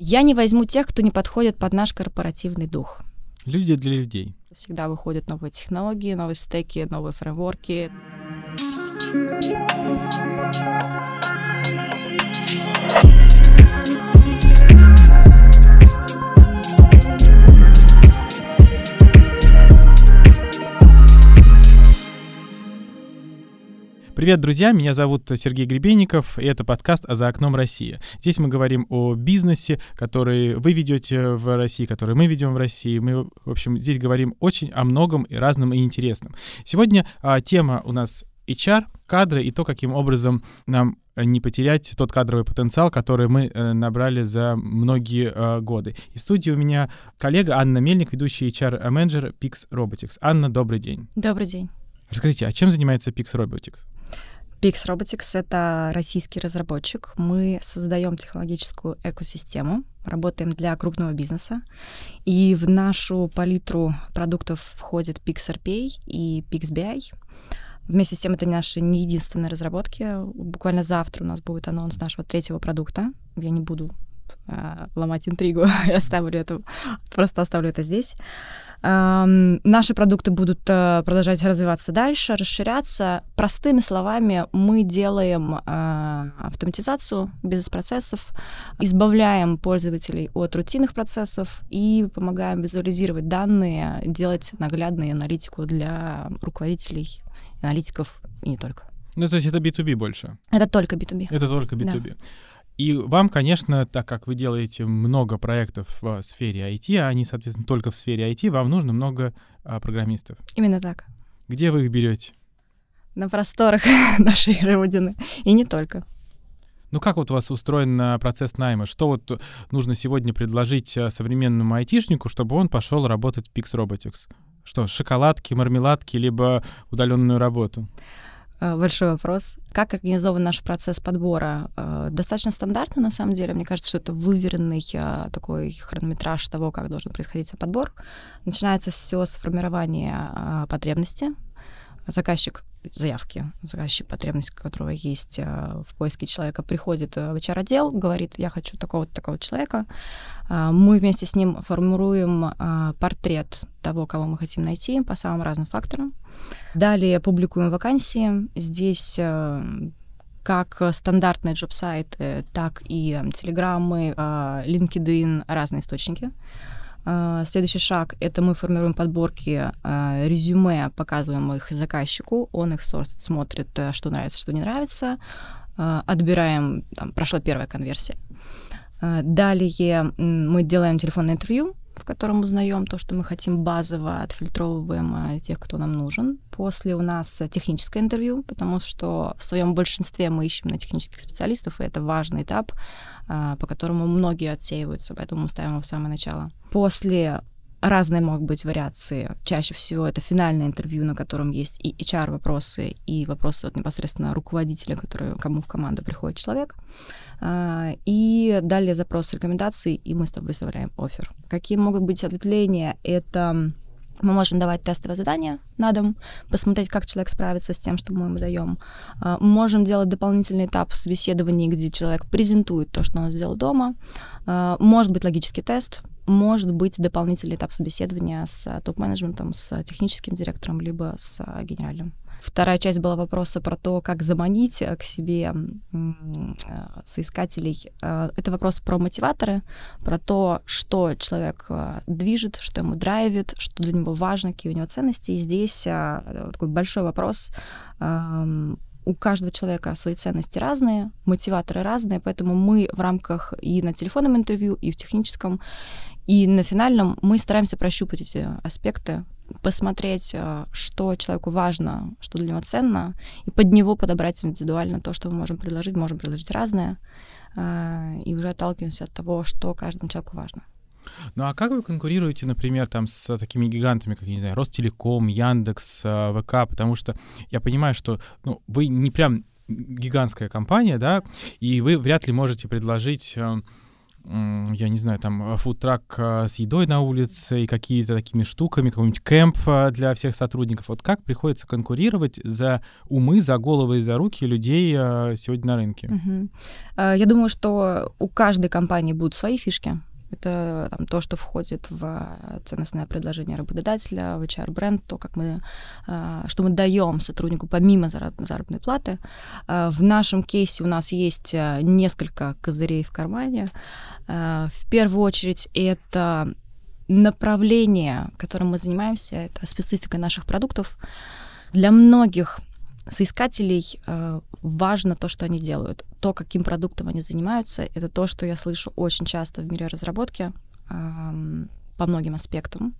Я не возьму тех, кто не подходит под наш корпоративный дух. Люди для людей. Всегда выходят новые технологии, новые стеки, новые фреймворки. Привет, друзья! Меня зовут Сергей Гребенников, и это подкаст «А за окном России». Здесь мы говорим о бизнесе, который вы ведете в России, который мы ведем в России. Мы, в общем, здесь говорим очень о многом и разном и интересном. Сегодня а, тема у нас HR, кадры и то, каким образом нам не потерять тот кадровый потенциал, который мы э, набрали за многие э, годы. И в студии у меня коллега Анна Мельник, ведущий HR-менеджер Pix Robotics. Анна, добрый день. Добрый день. Расскажите, а чем занимается Pix Robotics? Pix Robotics — это российский разработчик. Мы создаем технологическую экосистему, работаем для крупного бизнеса. И в нашу палитру продуктов входит PixRPay и PixBI. Вместе с тем, это наши не единственные разработки. Буквально завтра у нас будет анонс нашего третьего продукта. Я не буду э, ломать интригу, я оставлю это, просто оставлю это здесь. Наши продукты будут э, продолжать развиваться дальше, расширяться. Простыми словами, мы делаем э, автоматизацию бизнес-процессов, избавляем пользователей от рутинных процессов и помогаем визуализировать данные, делать наглядную аналитику для руководителей, аналитиков и не только. Ну, то есть это B2B больше? Это только B2B. Это только B2B. Да. И вам, конечно, так как вы делаете много проектов в сфере IT, а они, соответственно, только в сфере IT, вам нужно много а, программистов. Именно так. Где вы их берете? На просторах нашей родины. И не только. Ну как вот у вас устроен процесс найма? Что вот нужно сегодня предложить а, современному айтишнику, чтобы он пошел работать в Pix Robotics? Что, шоколадки, мармеладки, либо удаленную работу? Э, большой вопрос. Как организован наш процесс подбора? Э, достаточно стандартно, на самом деле. Мне кажется, что это выверенный э, такой хронометраж того, как должен происходить подбор. Начинается все с формирования потребности. Заказчик заявки, заказчик, потребность которого есть в поиске человека, приходит в HR-отдел, говорит, я хочу такого-то, такого человека. Мы вместе с ним формируем портрет того, кого мы хотим найти по самым разным факторам. Далее публикуем вакансии. Здесь э, как стандартные джоб-сайты, так и телеграммы, э, LinkedIn, разные источники. Э, следующий шаг — это мы формируем подборки резюме, показываем их заказчику, он их сорсит, смотрит, что нравится, что не нравится, отбираем, там, прошла первая конверсия. Далее мы делаем телефонное интервью, в котором узнаем то, что мы хотим базово, отфильтровываем а, тех, кто нам нужен. После у нас техническое интервью, потому что в своем большинстве мы ищем на технических специалистов, и это важный этап, а, по которому многие отсеиваются, поэтому мы ставим его в самое начало. После Разные могут быть вариации. Чаще всего это финальное интервью, на котором есть и HR-вопросы, и вопросы от непосредственно руководителя, который, кому в команду приходит человек. А, и далее запрос рекомендаций, и мы с тобой выставляем офер. Какие могут быть ответвления? Это мы можем давать тестовое задание на дом, посмотреть, как человек справится с тем, что мы ему даем. А, можем делать дополнительный этап собеседования, где человек презентует то, что он сделал дома. А, может быть логический тест, может быть дополнительный этап собеседования с топ-менеджментом, с техническим директором, либо с генеральным. Вторая часть была вопроса про то, как заманить к себе э, соискателей. Э, это вопрос про мотиваторы, про то, что человек э, движет, что ему драйвит, что для него важно, какие у него ценности. И здесь такой большой вопрос эм, у каждого человека свои ценности разные, мотиваторы разные, поэтому мы в рамках и на телефонном интервью, и в техническом, и на финальном мы стараемся прощупать эти аспекты, посмотреть, э, что человеку важно, что для него ценно, и под него подобрать индивидуально то, что мы можем предложить. Можем предложить разное, э, и уже отталкиваемся от того, что каждому человеку важно. Ну а как вы конкурируете, например, там с такими гигантами, как, я не знаю, Ростелеком, Яндекс, э, ВК, потому что я понимаю, что ну, вы не прям гигантская компания, да, и вы вряд ли можете предложить я не знаю, там фудтрак с едой на улице и какие-то такими штуками, какой-нибудь кемп для всех сотрудников. Вот как приходится конкурировать за умы, за головы и за руки людей сегодня на рынке? Угу. Я думаю, что у каждой компании будут свои фишки. Это там, то, что входит в ценностное предложение работодателя, в HR-бренд, то, как мы, а, что мы даем сотруднику помимо заработной платы. А, в нашем кейсе у нас есть несколько козырей в кармане. В первую очередь это направление, которым мы занимаемся, это специфика наших продуктов. Для многих соискателей э, важно то, что они делают. То, каким продуктом они занимаются, это то, что я слышу очень часто в мире разработки э, по многим аспектам.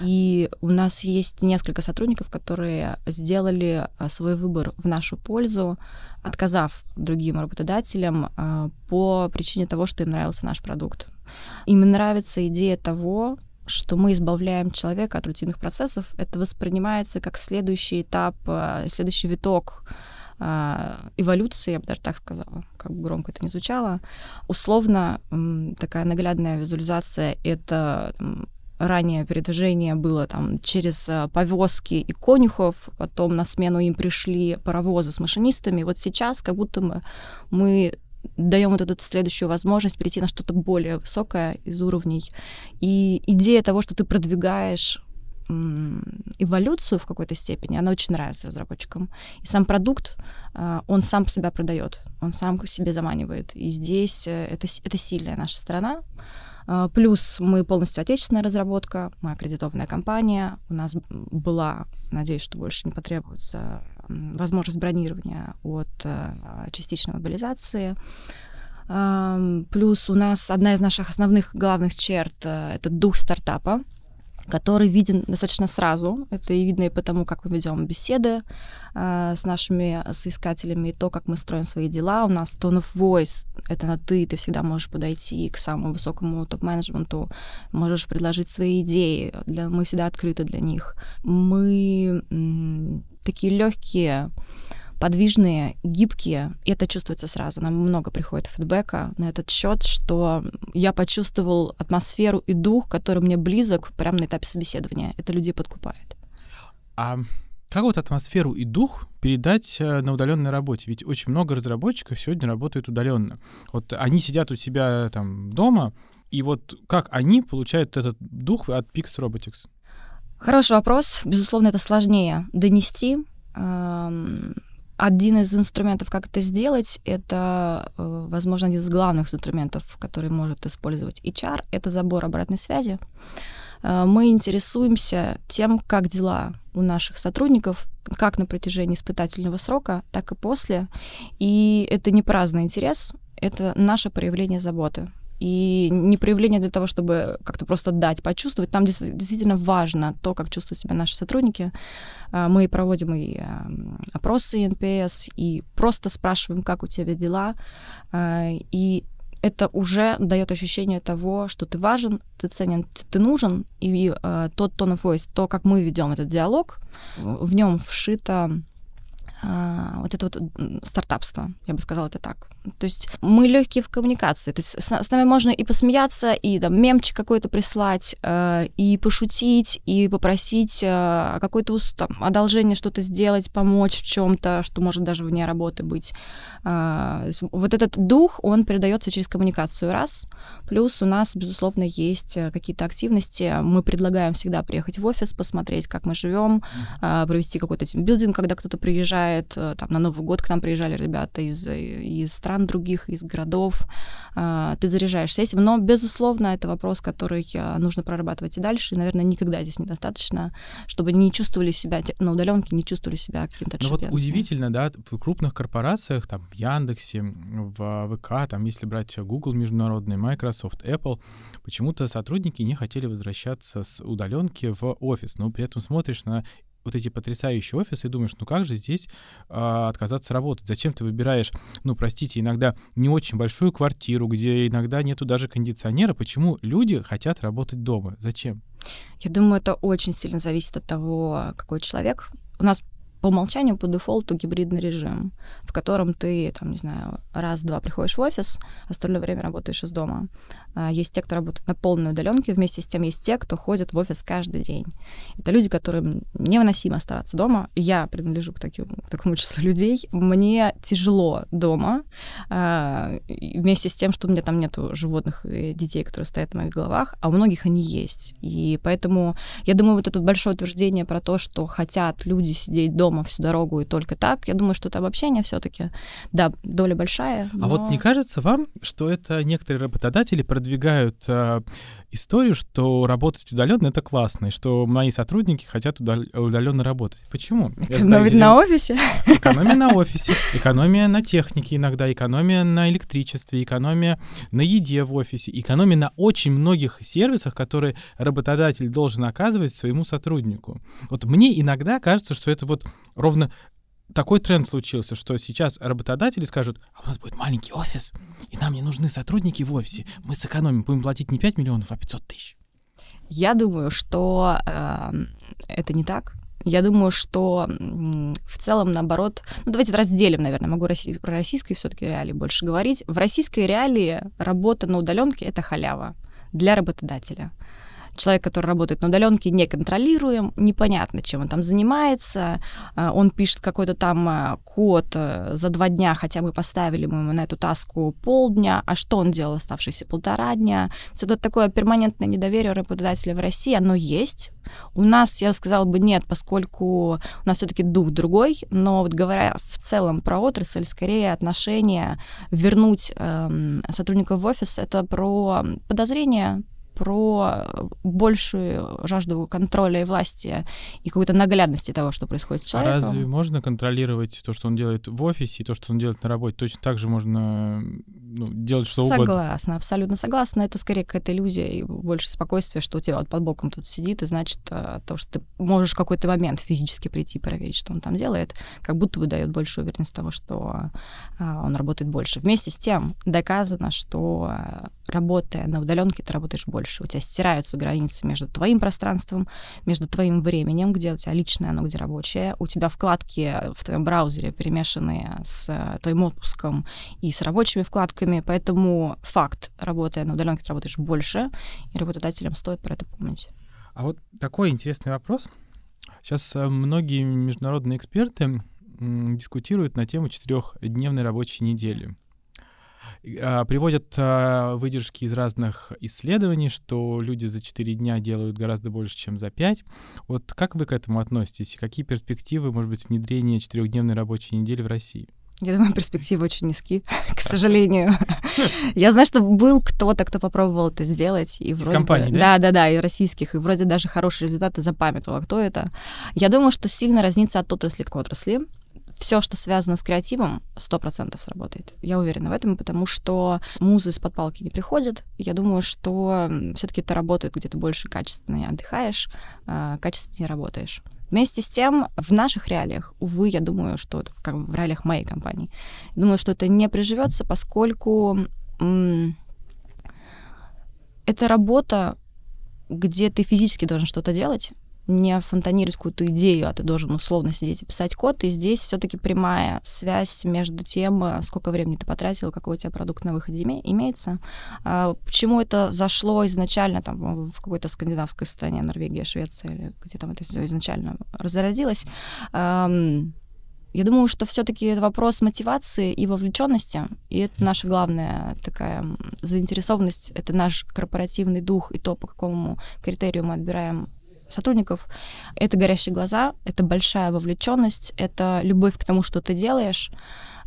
И у нас есть несколько сотрудников, которые сделали э, свой выбор в нашу пользу, отказав другим работодателям э, по причине того, что им нравился наш продукт. Им нравится идея того, что мы избавляем человека от рутинных процессов, это воспринимается как следующий этап, э, следующий виток э, эволюции, я бы даже так сказала, как бы громко это не звучало. Условно, такая наглядная визуализация — это там, ранее передвижение было там через э, повозки и конюхов, потом на смену им пришли паровозы с машинистами. Вот сейчас как будто мы, мы даем вот эту следующую возможность перейти на что-то более высокое из уровней. И идея того, что ты продвигаешь эволюцию в какой-то степени, она очень нравится разработчикам. И сам продукт, а, он сам себя продает, он сам к себе заманивает. И здесь э, это, это сильная наша сторона. А, плюс мы полностью отечественная разработка, мы аккредитованная компания, у нас была, надеюсь, что больше не потребуется возможность бронирования от э, частичной мобилизации. Плюс у нас одна из наших основных главных черт э, — это дух стартапа который виден достаточно сразу. Это и видно и потому, как мы ведем беседы э, с нашими соискателями, и то, как мы строим свои дела. У нас tone of voice — это на «ты», ты всегда можешь подойти к самому высокому топ-менеджменту, можешь предложить свои идеи, для, мы всегда открыты для них. Мы такие легкие, подвижные, гибкие, и это чувствуется сразу. Нам много приходит фидбэка на этот счет, что я почувствовал атмосферу и дух, который мне близок прямо на этапе собеседования. Это людей подкупает. А как вот атмосферу и дух передать э, на удаленной работе? Ведь очень много разработчиков сегодня работают удаленно. Вот они сидят у себя там дома, и вот как они получают этот дух от Pix Robotics? Хороший вопрос. Безусловно, это сложнее донести. Один из инструментов, как это сделать, это, э, возможно, один из главных инструментов, который может использовать HR, это забор обратной связи. Э, мы интересуемся тем, как дела у наших сотрудников, как на протяжении испытательного срока, так и после. И это не праздный интерес, это наше проявление заботы и не проявление для того, чтобы как-то просто дать, почувствовать. Там действительно важно то, как чувствуют себя наши сотрудники. А, мы проводим и опросы NPS, и просто спрашиваем, как у тебя дела. А, и это уже дает ощущение того, что ты важен, ты ценен, ты нужен, и э, тот tone of voice, то, как мы ведем этот диалог, в нем вшито вот это вот стартапство, я бы сказала это так. То есть мы легкие в коммуникации. То есть с, нами можно и посмеяться, и там мемчик какой-то прислать, э, и пошутить, и попросить э, какое-то там, одолжение что-то сделать, помочь в чем-то, что может даже вне работы быть. Э, вот этот дух, он передается через коммуникацию раз. Плюс у нас, безусловно, есть э, какие-то активности. Мы предлагаем всегда приехать в офис, посмотреть, как мы живем, э, провести какой-то тимбилдинг, когда кто-то приезжает. Э, там на Новый год к нам приезжали ребята из, из стран других, из городов, а, ты заряжаешься этим. Но, безусловно, это вопрос, который а, нужно прорабатывать и дальше. И, наверное, никогда здесь недостаточно, чтобы не чувствовали себя на удаленке, не чувствовали себя каким-то Ну вот удивительно, да, в крупных корпорациях, там, в Яндексе, в ВК, там, если брать Google международный, Microsoft, Apple, почему-то сотрудники не хотели возвращаться с удаленки в офис, но при этом смотришь на вот эти потрясающие офисы и думаешь, ну как же здесь э, отказаться работать? Зачем ты выбираешь, ну простите, иногда не очень большую квартиру, где иногда нету даже кондиционера? Почему люди хотят работать дома? Зачем? Я думаю, это очень сильно зависит от того, какой человек. У нас по умолчанию, по дефолту гибридный режим, в котором ты, там, не знаю, раз-два приходишь в офис, остальное время работаешь из дома. А, есть те, кто работает на полной удаленке, вместе с тем есть те, кто ходит в офис каждый день. Это люди, которым невыносимо оставаться дома. Я принадлежу к, таким, к такому числу людей. Мне тяжело дома, а, вместе с тем, что у меня там нету животных и детей, которые стоят в моих головах, а у многих они есть. И поэтому я думаю, вот это большое утверждение про то, что хотят люди сидеть дома всю дорогу и только так, я думаю, что это обобщение все таки Да, доля большая. Но... А вот не кажется вам, что это некоторые работодатели продвигают э, историю, что работать удаленно это классно, и что мои сотрудники хотят удаленно работать. Почему? Экономить на офисе? Экономия на офисе, экономия на технике иногда, экономия на электричестве, экономия на еде в офисе, экономия на очень многих сервисах, которые работодатель должен оказывать своему сотруднику. Вот мне иногда кажется, что это вот ровно такой тренд случился, что сейчас работодатели скажут, а у нас будет маленький офис, и нам не нужны сотрудники в офисе, мы сэкономим, будем платить не 5 миллионов, а 500 тысяч. Я думаю, что э, это не так. Я думаю, что в целом, наоборот, ну давайте разделим, наверное, могу россий, про российские все-таки реалии больше говорить. В российской реалии работа на удаленке это халява для работодателя человек, который работает на удаленке, не контролируем, непонятно, чем он там занимается. А, он пишет какой-то там а, код э, за два дня, хотя мы поставили ему на эту таску полдня, а что он делал оставшиеся полтора дня. Это такое перманентное недоверие работодателя в России, оно есть. У нас, я сказала бы, нет, поскольку у нас все-таки дух другой, но вот говоря в целом про отрасль, скорее отношение вернуть эм, сотрудников в офис, это про подозрение, про большую жажду контроля и власти и какой-то наглядности того, что происходит с а человеком. А разве можно контролировать то, что он делает в офисе, и то, что он делает на работе? Точно так же можно ну, делать что согласна, угодно? Согласна, абсолютно согласна. Это скорее какая-то иллюзия и больше спокойствие, что у тебя вот под боком тут сидит, и значит а, то, что ты можешь в какой-то момент физически прийти и проверить, что он там делает, как будто бы дает большую уверенность того, что а, он работает больше. Вместе с тем доказано, что работая на удаленке, ты работаешь больше больше. У тебя стираются границы между твоим пространством, между твоим временем, где у тебя личное, оно где рабочее. У тебя вкладки в твоем браузере перемешанные с э, твоим отпуском и с рабочими вкладками. Поэтому факт, работая на удаленке, ты работаешь больше, и работодателям стоит про это помнить. А вот такой интересный вопрос. Сейчас э, многие международные эксперты дискутируют на тему четырехдневной рабочей недели. А, приводят а, выдержки из разных исследований, что люди за 4 дня делают гораздо больше, чем за 5. Вот как вы к этому относитесь? Какие перспективы, может быть, внедрения четырехдневной рабочей недели в России? Я думаю, перспективы очень низки, к сожалению. Я знаю, что был кто-то, кто попробовал это сделать. И вроде Из компаний, бы, да? Да, да, да, и российских, и вроде даже хорошие результаты запамятовала, кто это. Я думаю, что сильно разнится от отрасли к отрасли все, что связано с креативом, сто процентов сработает. Я уверена в этом, потому что музы с подпалки не приходят. Я думаю, что все-таки это работает, где ты больше качественно отдыхаешь, а, качественнее работаешь. Вместе с тем, в наших реалиях, увы, я думаю, что как в реалиях моей компании, думаю, что это не приживется, поскольку это работа, где ты физически должен что-то делать, не фонтанировать какую-то идею, а ты должен условно сидеть и писать код. И здесь все-таки прямая связь между тем, э, сколько времени ты потратил, какой у тебя продукт на выходе имеется. А почему это зашло изначально там, в какой-то скандинавской стране, Норвегия, Швеция, или где там это все изначально разродилось? Я думаю, что все-таки это вопрос мотивации и вовлеченности, и это наша главная такая заинтересованность, это наш корпоративный дух и то, по какому критерию мы отбираем сотрудников. Это горящие глаза, это большая вовлеченность, это любовь к тому, что ты делаешь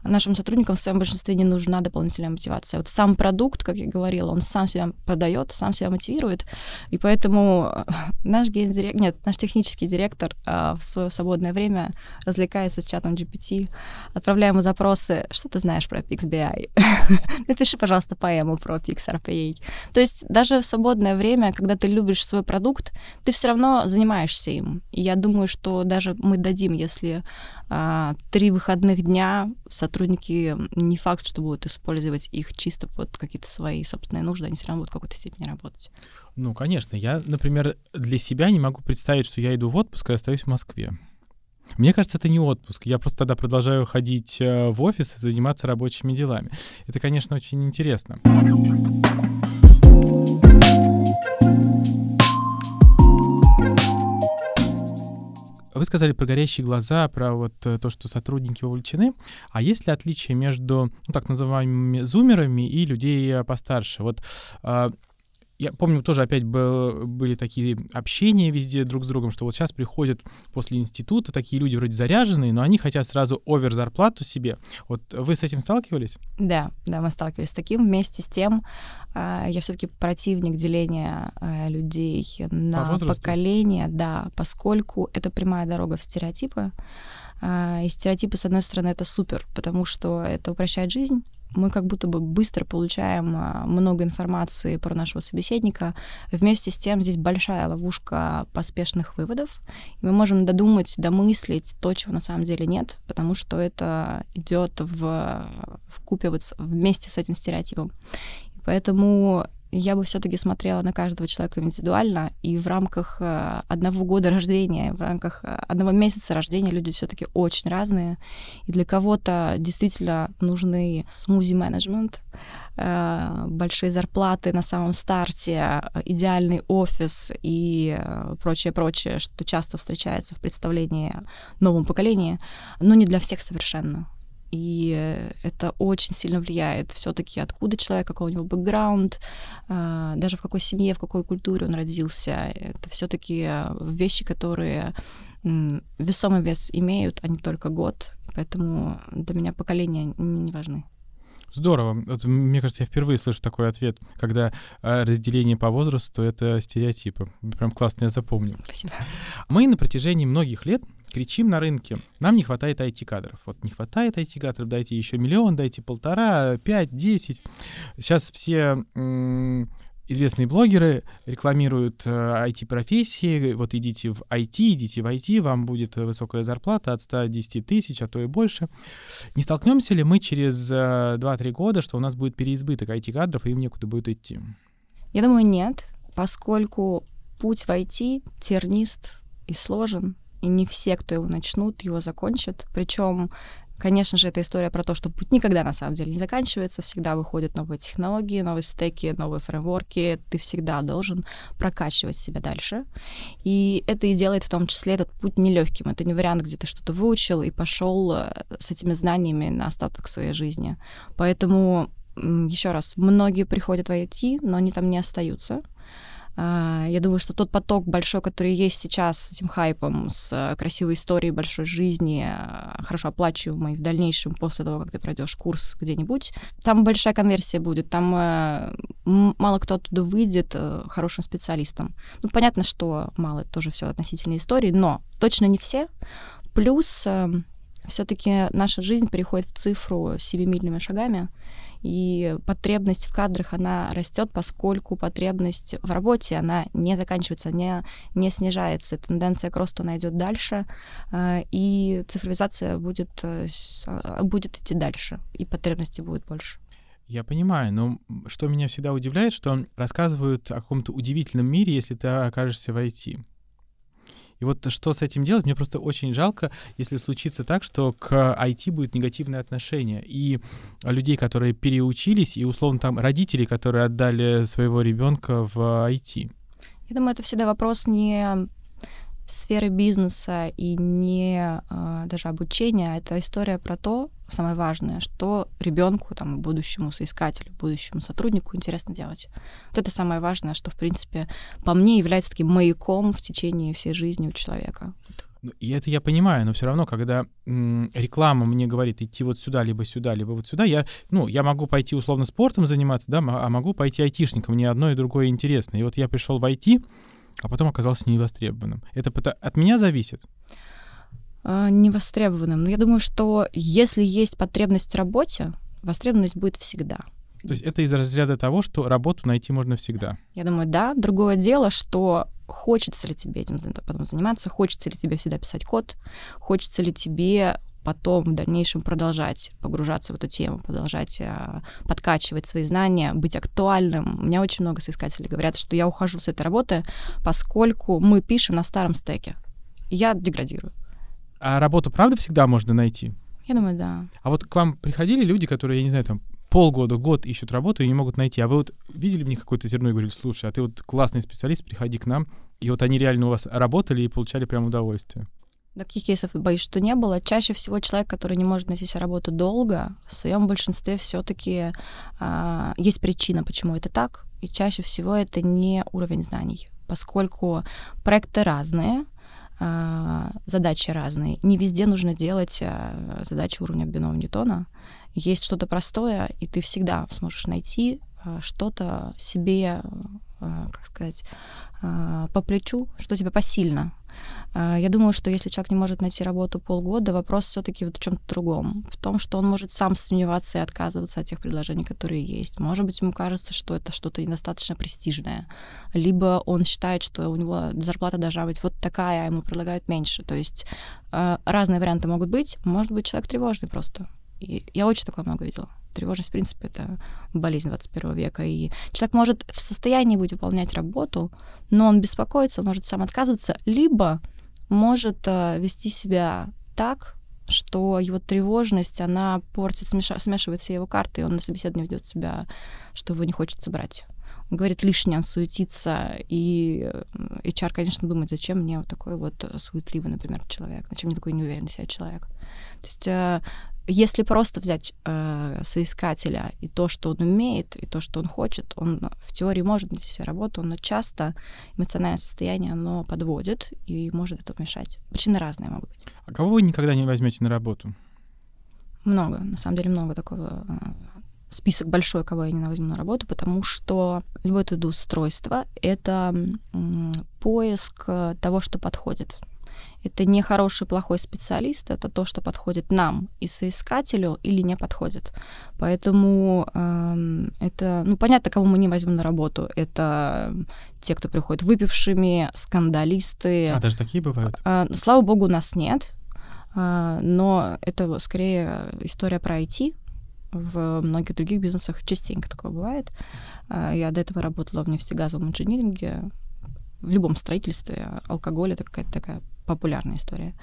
нашим сотрудникам в своем большинстве не нужна дополнительная мотивация. Вот сам продукт, как я говорила, он сам себя продает, сам себя мотивирует, и поэтому э, наш гендиректор, нет, наш технический директор а, в свое свободное время развлекается с чатом GPT, отправляем ему запросы, что ты знаешь про PixBI? Напиши, пожалуйста, поэму про PixRPA. То есть даже в свободное время, когда ты любишь свой продукт, ты все равно занимаешься им. И я думаю, что даже мы дадим, если а, три выходных дня сотрудники сотрудники не факт, что будут использовать их чисто под какие-то свои собственные нужды, они все равно будут в какой-то степени работать. Ну, конечно. Я, например, для себя не могу представить, что я иду в отпуск и остаюсь в Москве. Мне кажется, это не отпуск. Я просто тогда продолжаю ходить э, в офис и заниматься рабочими делами. Это, конечно, очень интересно. Вы сказали про горящие глаза, про вот э, то, что сотрудники вовлечены. А есть ли отличие между ну, так называемыми зумерами и людей постарше? Вот а, я помню, тоже опять был, были такие общения везде друг с другом, что вот сейчас приходят после института такие люди вроде заряженные, но они хотят сразу овер зарплату себе. Вот вы с этим сталкивались? Да, да, мы сталкивались с таким. Вместе с тем а, я все-таки противник деления а, людей на По поколение, да, поскольку это прямая дорога в стереотипы. А, и стереотипы, с одной стороны, это супер, потому что это упрощает жизнь, мы как будто бы быстро получаем а, много информации про нашего собеседника. Вместе с тем здесь большая ловушка поспешных выводов. И мы можем додумать, домыслить то, чего на самом деле нет, потому что это идет в, в купе вот вместе с этим стереотипом. И поэтому я бы все-таки смотрела на каждого человека индивидуально, и в рамках э, одного года рождения, в рамках э, одного месяца рождения люди все-таки очень разные. И для кого-то действительно нужны смузи-менеджмент, э, большие зарплаты на самом старте, идеальный офис и прочее-прочее, что часто встречается в представлении новом поколении, но не для всех совершенно и это очень сильно влияет все-таки, откуда человек, какой у него бэкграунд, а, даже в какой семье, в какой культуре он родился. Это все-таки вещи, которые весомый вес имеют, а не только год. Поэтому для меня поколения не, не важны. Здорово. Вот, мне кажется, я впервые слышу такой ответ, когда э, разделение по возрасту — это стереотипы. Прям классно, я запомню. Спасибо. Мы на протяжении многих лет кричим на рынке, нам не хватает IT-кадров. Вот не хватает IT-кадров, дайте еще миллион, дайте полтора, пять, десять. Сейчас все известные блогеры рекламируют э, IT-профессии, вот идите в IT, идите в IT, вам будет высокая зарплата от 110 тысяч, а то и больше. Не столкнемся ли мы через 2-3 э, года, что у нас будет переизбыток IT-кадров, и им некуда будет идти? Я думаю, нет, поскольку путь в IT тернист и сложен, и не все, кто его начнут, его закончат. Причем Конечно же, это история про то, что путь никогда на самом деле не заканчивается, всегда выходят новые технологии, новые стеки, новые фреймворки, ты всегда должен прокачивать себя дальше. И это и делает в том числе этот путь нелегким. Это не вариант, где ты что-то выучил и пошел э, с этими знаниями на остаток своей жизни. Поэтому еще раз, многие приходят в IT, но они там не остаются. А, я думаю, что тот поток большой, который есть сейчас с этим хайпом, с э, красивой историей большой жизни, э, хорошо оплачиваемой в дальнейшем после того, как ты пройдешь курс где-нибудь, там большая конверсия будет, там э, мало кто оттуда выйдет хорошим специалистом. Ну, понятно, что мало, это тоже все относительные истории, но точно не все. Плюс все-таки наша жизнь переходит в цифру семимильными шагами, и потребность в кадрах, она растет, поскольку потребность в работе, она не заканчивается, не, не снижается. Тенденция к росту, она идет дальше, э, и цифровизация будет, э, а, будет идти дальше, и потребности будет больше. Я понимаю, но что меня всегда удивляет, что рассказывают о каком-то удивительном мире, если ты окажешься в IT. И вот что с этим делать? Мне просто очень жалко, если случится так, что к IT будет негативное отношение. И людей, которые переучились, и условно там родители, которые отдали своего ребенка в IT. Я думаю, это всегда вопрос не сферы бизнеса и не э, даже обучения. Это история про то, самое важное, что ребенку, там, будущему соискателю, будущему сотруднику интересно делать. Вот это самое важное, что, в принципе, по мне является таким маяком в течение всей жизни у человека. Ну, и это я понимаю, но все равно, когда реклама мне говорит идти вот сюда, либо сюда, либо вот сюда, я, ну, я могу пойти условно спортом заниматься, да, а могу пойти айтишником, мне одно и другое интересно. И вот я пришел в IT, а потом оказался невостребованным. Это от меня зависит? А, невостребованным. Но я думаю, что если есть потребность в работе, востребованность будет всегда. То есть это из разряда того, что работу найти можно всегда? Я думаю, да. Другое дело, что хочется ли тебе этим потом заниматься, хочется ли тебе всегда писать код, хочется ли тебе потом в дальнейшем продолжать погружаться в эту тему, продолжать э, подкачивать свои знания, быть актуальным. У меня очень много соискателей говорят, что я ухожу с этой работы, поскольку мы пишем на старом стеке. Я деградирую. А работу, правда, всегда можно найти? Я думаю, да. А вот к вам приходили люди, которые, я не знаю, там, полгода, год ищут работу и не могут найти. А вы вот видели в них какое-то зерно и говорили, слушай, а ты вот классный специалист, приходи к нам. И вот они реально у вас работали и получали прям удовольствие. Таких кейсов, боюсь, что не было. Чаще всего человек, который не может найти себе работу долго, в своем большинстве все-таки а, есть причина, почему это так. И чаще всего это не уровень знаний, поскольку проекты разные, а, задачи разные. Не везде нужно делать а, задачи уровня биного Ньютона. Есть что-то простое, и ты всегда сможешь найти а, что-то себе, как сказать, по плечу, что тебе посильно. Я думаю, что если человек не может найти работу полгода, вопрос все-таки вот в чем-то другом. В том, что он может сам сомневаться и отказываться от тех предложений, которые есть. Может быть, ему кажется, что это что-то недостаточно престижное. Либо он считает, что у него зарплата должна быть вот такая, а ему предлагают меньше. То есть разные варианты могут быть. Может быть, человек тревожный просто. Я очень такое много видела. Тревожность, в принципе, это болезнь 21 века. И человек может в состоянии быть выполнять работу, но он беспокоится, может сам отказываться, либо может э, вести себя так, что его тревожность, она портит, смешивает все его карты, и он на собеседовании ведет себя, что его не хочется брать. Он говорит лишнее, он суетится, и HR, конечно, думает, зачем мне вот такой вот суетливый, например, человек, зачем мне такой неуверенный себя человек. То есть э, если просто взять э, соискателя и то, что он умеет, и то, что он хочет, он в теории может найти себе работу, но часто эмоциональное состояние, оно подводит и может это мешать. Причины разные могут быть. А кого вы никогда не возьмете на работу? Много, на самом деле много такого. Э, список большой, кого я не возьму на работу, потому что любое трудоустройство — это поиск того, что подходит. Это не хороший, плохой специалист, это то, что подходит нам и соискателю или не подходит. Поэтому э, это, ну, понятно, кого мы не возьмем на работу. Это те, кто приходит выпившими, скандалисты. А, даже такие бывают? Э, слава богу, у нас нет. Э, но это скорее история про IT, в многих других бизнесах частенько такое бывает. Я до этого работала в нефтегазовом инжиниринге, в любом строительстве алкоголь это какая-то такая популярная история.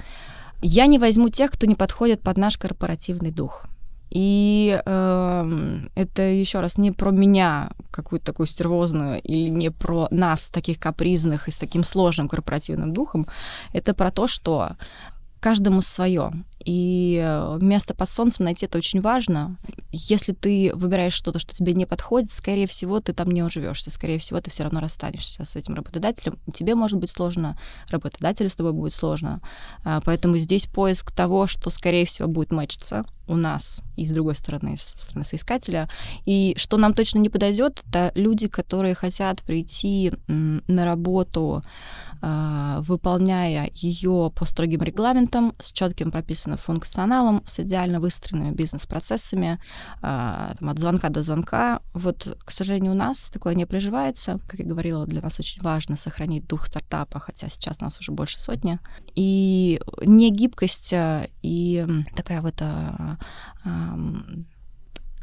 Я не возьму тех, кто не подходит под наш корпоративный дух. И э, это еще раз не про меня какую-то такую стервозную или не про нас таких капризных и с таким сложным корпоративным духом. Это про то, что каждому свое. И э, место под солнцем найти это очень важно. Если ты выбираешь что-то, что тебе не подходит, скорее всего, ты там не уживешься. Скорее всего, ты все равно расстанешься с этим работодателем. Тебе может быть сложно, работодателю с тобой будет сложно. А, поэтому здесь поиск того, что, скорее всего, будет мэчиться у нас и с другой стороны, со стороны соискателя. И что нам точно не подойдет, это люди, которые хотят прийти на работу выполняя ее по строгим регламентам, с четким прописанным функционалом, с идеально выстроенными бизнес-процессами, а, там, от звонка до звонка. Вот, к сожалению, у нас такое не приживается. Как я говорила, для нас очень важно сохранить дух стартапа, хотя сейчас нас уже больше сотни. И не гибкость а, и такая вот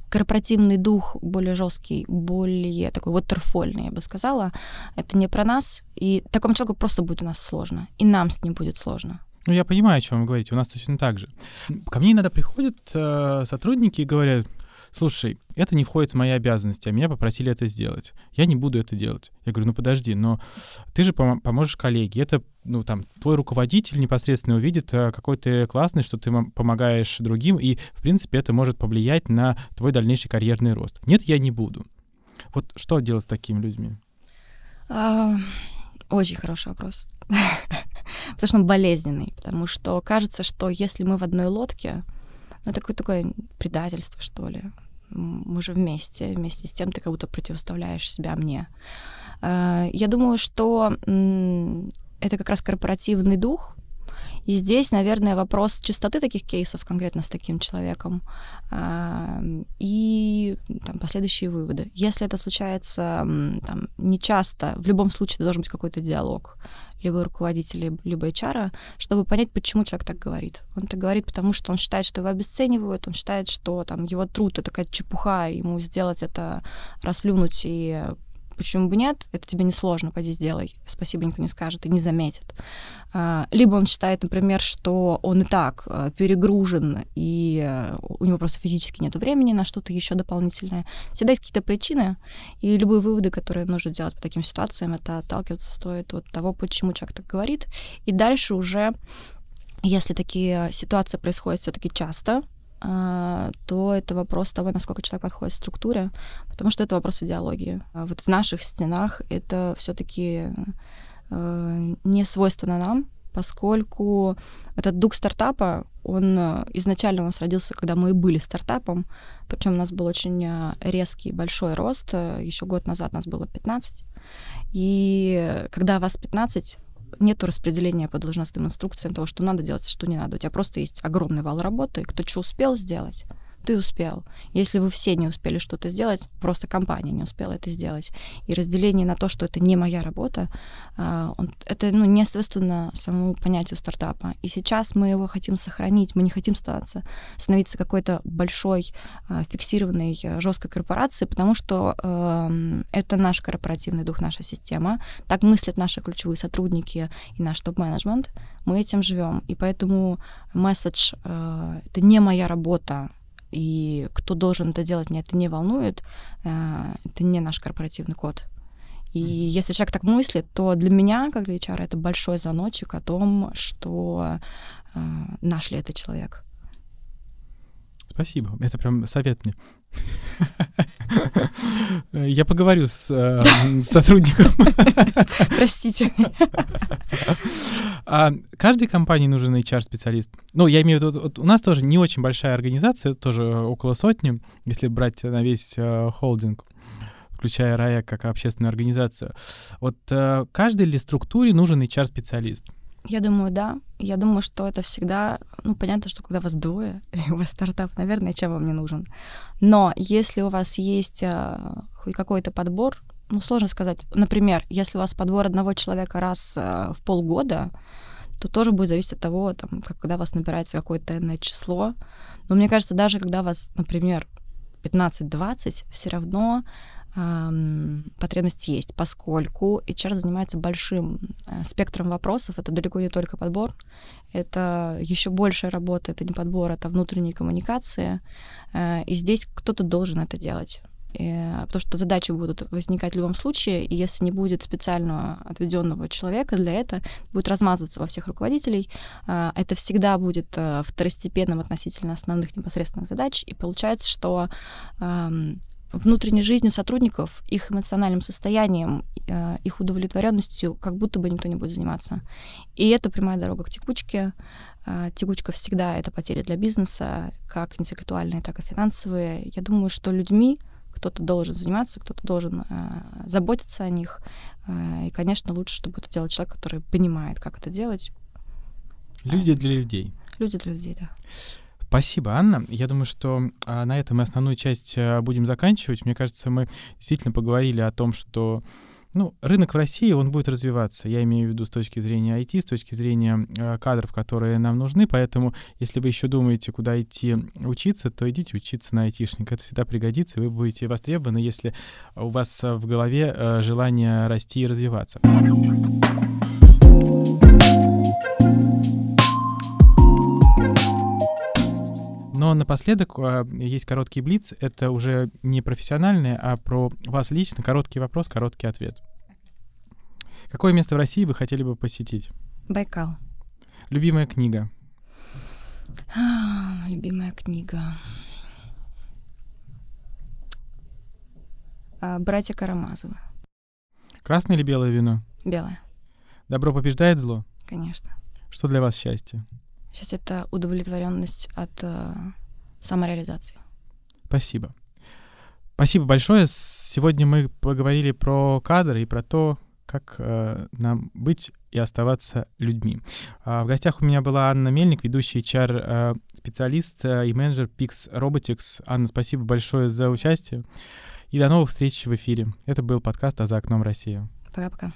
корпоративный дух более жесткий, более такой waterfallный, я бы сказала, это не про нас, и такому человеку просто будет у нас сложно, и нам с ним будет сложно. Ну, я понимаю, о чем вы говорите, у нас точно так же. Ко мне иногда приходят э, сотрудники и говорят, слушай, это не входит в мои обязанности, а меня попросили это сделать. Я не буду это делать. Я говорю, ну подожди, но ты же пом- поможешь коллеге. Это, ну там, твой руководитель непосредственно увидит, э, какой ты классный, что ты помогаешь другим, и, в принципе, это может повлиять на твой дальнейший карьерный рост. Нет, я не буду. Вот что делать с такими людьми? А, очень хороший вопрос. потому что он болезненный, потому что кажется, что если мы в одной лодке, ну, такое, такое предательство, что ли. Мы же вместе, вместе с тем ты как будто противоставляешь себя мне. Э, я думаю, что это как раз корпоративный дух, и здесь, наверное, вопрос чистоты таких кейсов конкретно с таким человеком а, и там, последующие выводы. Если это случается там, не часто, в любом случае должен быть какой-то диалог либо руководителя, либо HR, чтобы понять, почему человек так говорит. Он так говорит, потому что он считает, что его обесценивают, он считает, что там его труд — это какая-то чепуха, ему сделать это, расплюнуть и почему бы нет, это тебе несложно, пойди сделай, спасибо никто не скажет и не заметит. А, либо он считает, например, что он и так э, перегружен, и э, у него просто физически нет времени на что-то еще дополнительное. Всегда есть какие-то причины, и любые выводы, которые нужно делать по таким ситуациям, это отталкиваться стоит от того, почему человек так говорит. И дальше уже, если такие ситуации происходят все-таки часто, то это вопрос того, насколько человек подходит структуре, потому что это вопрос идеологии. А вот в наших стенах это все-таки э, не свойственно нам, поскольку этот дух стартапа, он э, изначально у нас родился, когда мы были стартапом, причем у нас был очень э, резкий большой рост, еще год назад нас было 15, и когда вас 15, нету распределения по должностным инструкциям того, что надо делать, что не надо. У тебя просто есть огромный вал работы, кто что успел сделать, ты успел. Если вы все не успели что-то сделать, просто компания не успела это сделать. И разделение на то, что это не моя работа, а, это ну, не свойственно самому понятию стартапа. И сейчас мы его хотим сохранить, мы не хотим становиться, становиться какой-то большой, а, фиксированной, а, жесткой корпорацией, потому что э, это наш корпоративный дух, наша система. Так мыслят наши ключевые сотрудники и наш топ-менеджмент. Мы этим живем. И поэтому месседж э, это не моя работа, и кто должен это делать, меня это не волнует. Э, это не наш корпоративный код. И если человек так мыслит, то для меня, как для HR, это большой звоночек о том, что э, наш ли это человек. Спасибо. Это прям совет мне. Я поговорю с э, сотрудником. Простите. А каждой компании нужен HR-специалист. Ну, я имею в виду, вот у нас тоже не очень большая организация, тоже около сотни, если брать на весь э, холдинг включая РАЯ как общественную организацию. Вот э, каждой ли структуре нужен HR-специалист? Я думаю, да. Я думаю, что это всегда, ну, понятно, что когда вас двое, и у вас стартап, наверное, чем вам не нужен. Но если у вас есть а, хоть какой-то подбор, ну, сложно сказать. Например, если у вас подбор одного человека раз а, в полгода, то тоже будет зависеть от того, там, как, когда вас набирается какое-то иное число. Но мне кажется, даже когда вас, например, 15-20, все равно потребность есть, поскольку HR занимается большим э, спектром вопросов. Это далеко не только подбор, это еще большая работа, это не подбор, это внутренние коммуникации. Э, и здесь кто-то должен это делать. И, потому что задачи будут возникать в любом случае, и если не будет специально отведенного человека для этого, будет размазываться во всех руководителей. Э, это всегда будет второстепенным относительно основных непосредственных задач, и получается, что внутренней жизнью сотрудников, их эмоциональным состоянием, э, их удовлетворенностью, как будто бы никто не будет заниматься. И это прямая дорога к текучке. А, текучка всегда это потери для бизнеса, как интеллектуальные, так и финансовые. Я думаю, что людьми кто-то должен заниматься, кто-то должен э, заботиться о них. Э, и, конечно, лучше, чтобы это делал человек, который понимает, как это делать. Люди для людей. Люди для людей, да. Спасибо, Анна. Я думаю, что а, на этом мы основную часть а, будем заканчивать. Мне кажется, мы действительно поговорили о том, что ну, рынок в России, он будет развиваться. Я имею в виду с точки зрения IT, с точки зрения э, кадров, которые нам нужны. Поэтому, если вы еще думаете, куда идти учиться, то идите учиться на айтишник. Это всегда пригодится, вы будете востребованы, если у вас в голове э, желание расти и развиваться. Но напоследок а, есть короткий блиц. Это уже не профессиональный, а про вас лично. Короткий вопрос, короткий ответ. Какое место в России вы хотели бы посетить? Байкал. Любимая книга? А, любимая книга. А, Братья Карамазовы. Красное или белое вино? Белое. Добро побеждает зло? Конечно. Что для вас счастье? Сейчас это удовлетворенность от э, самореализации. Спасибо. Спасибо большое. Сегодня мы поговорили про кадры и про то, как э, нам быть и оставаться людьми. А в гостях у меня была Анна Мельник, ведущий HR-специалист э, э, и менеджер Pix Robotics. Анна, спасибо большое за участие. И до новых встреч в эфире. Это был подкаст «А за окном России». Пока-пока.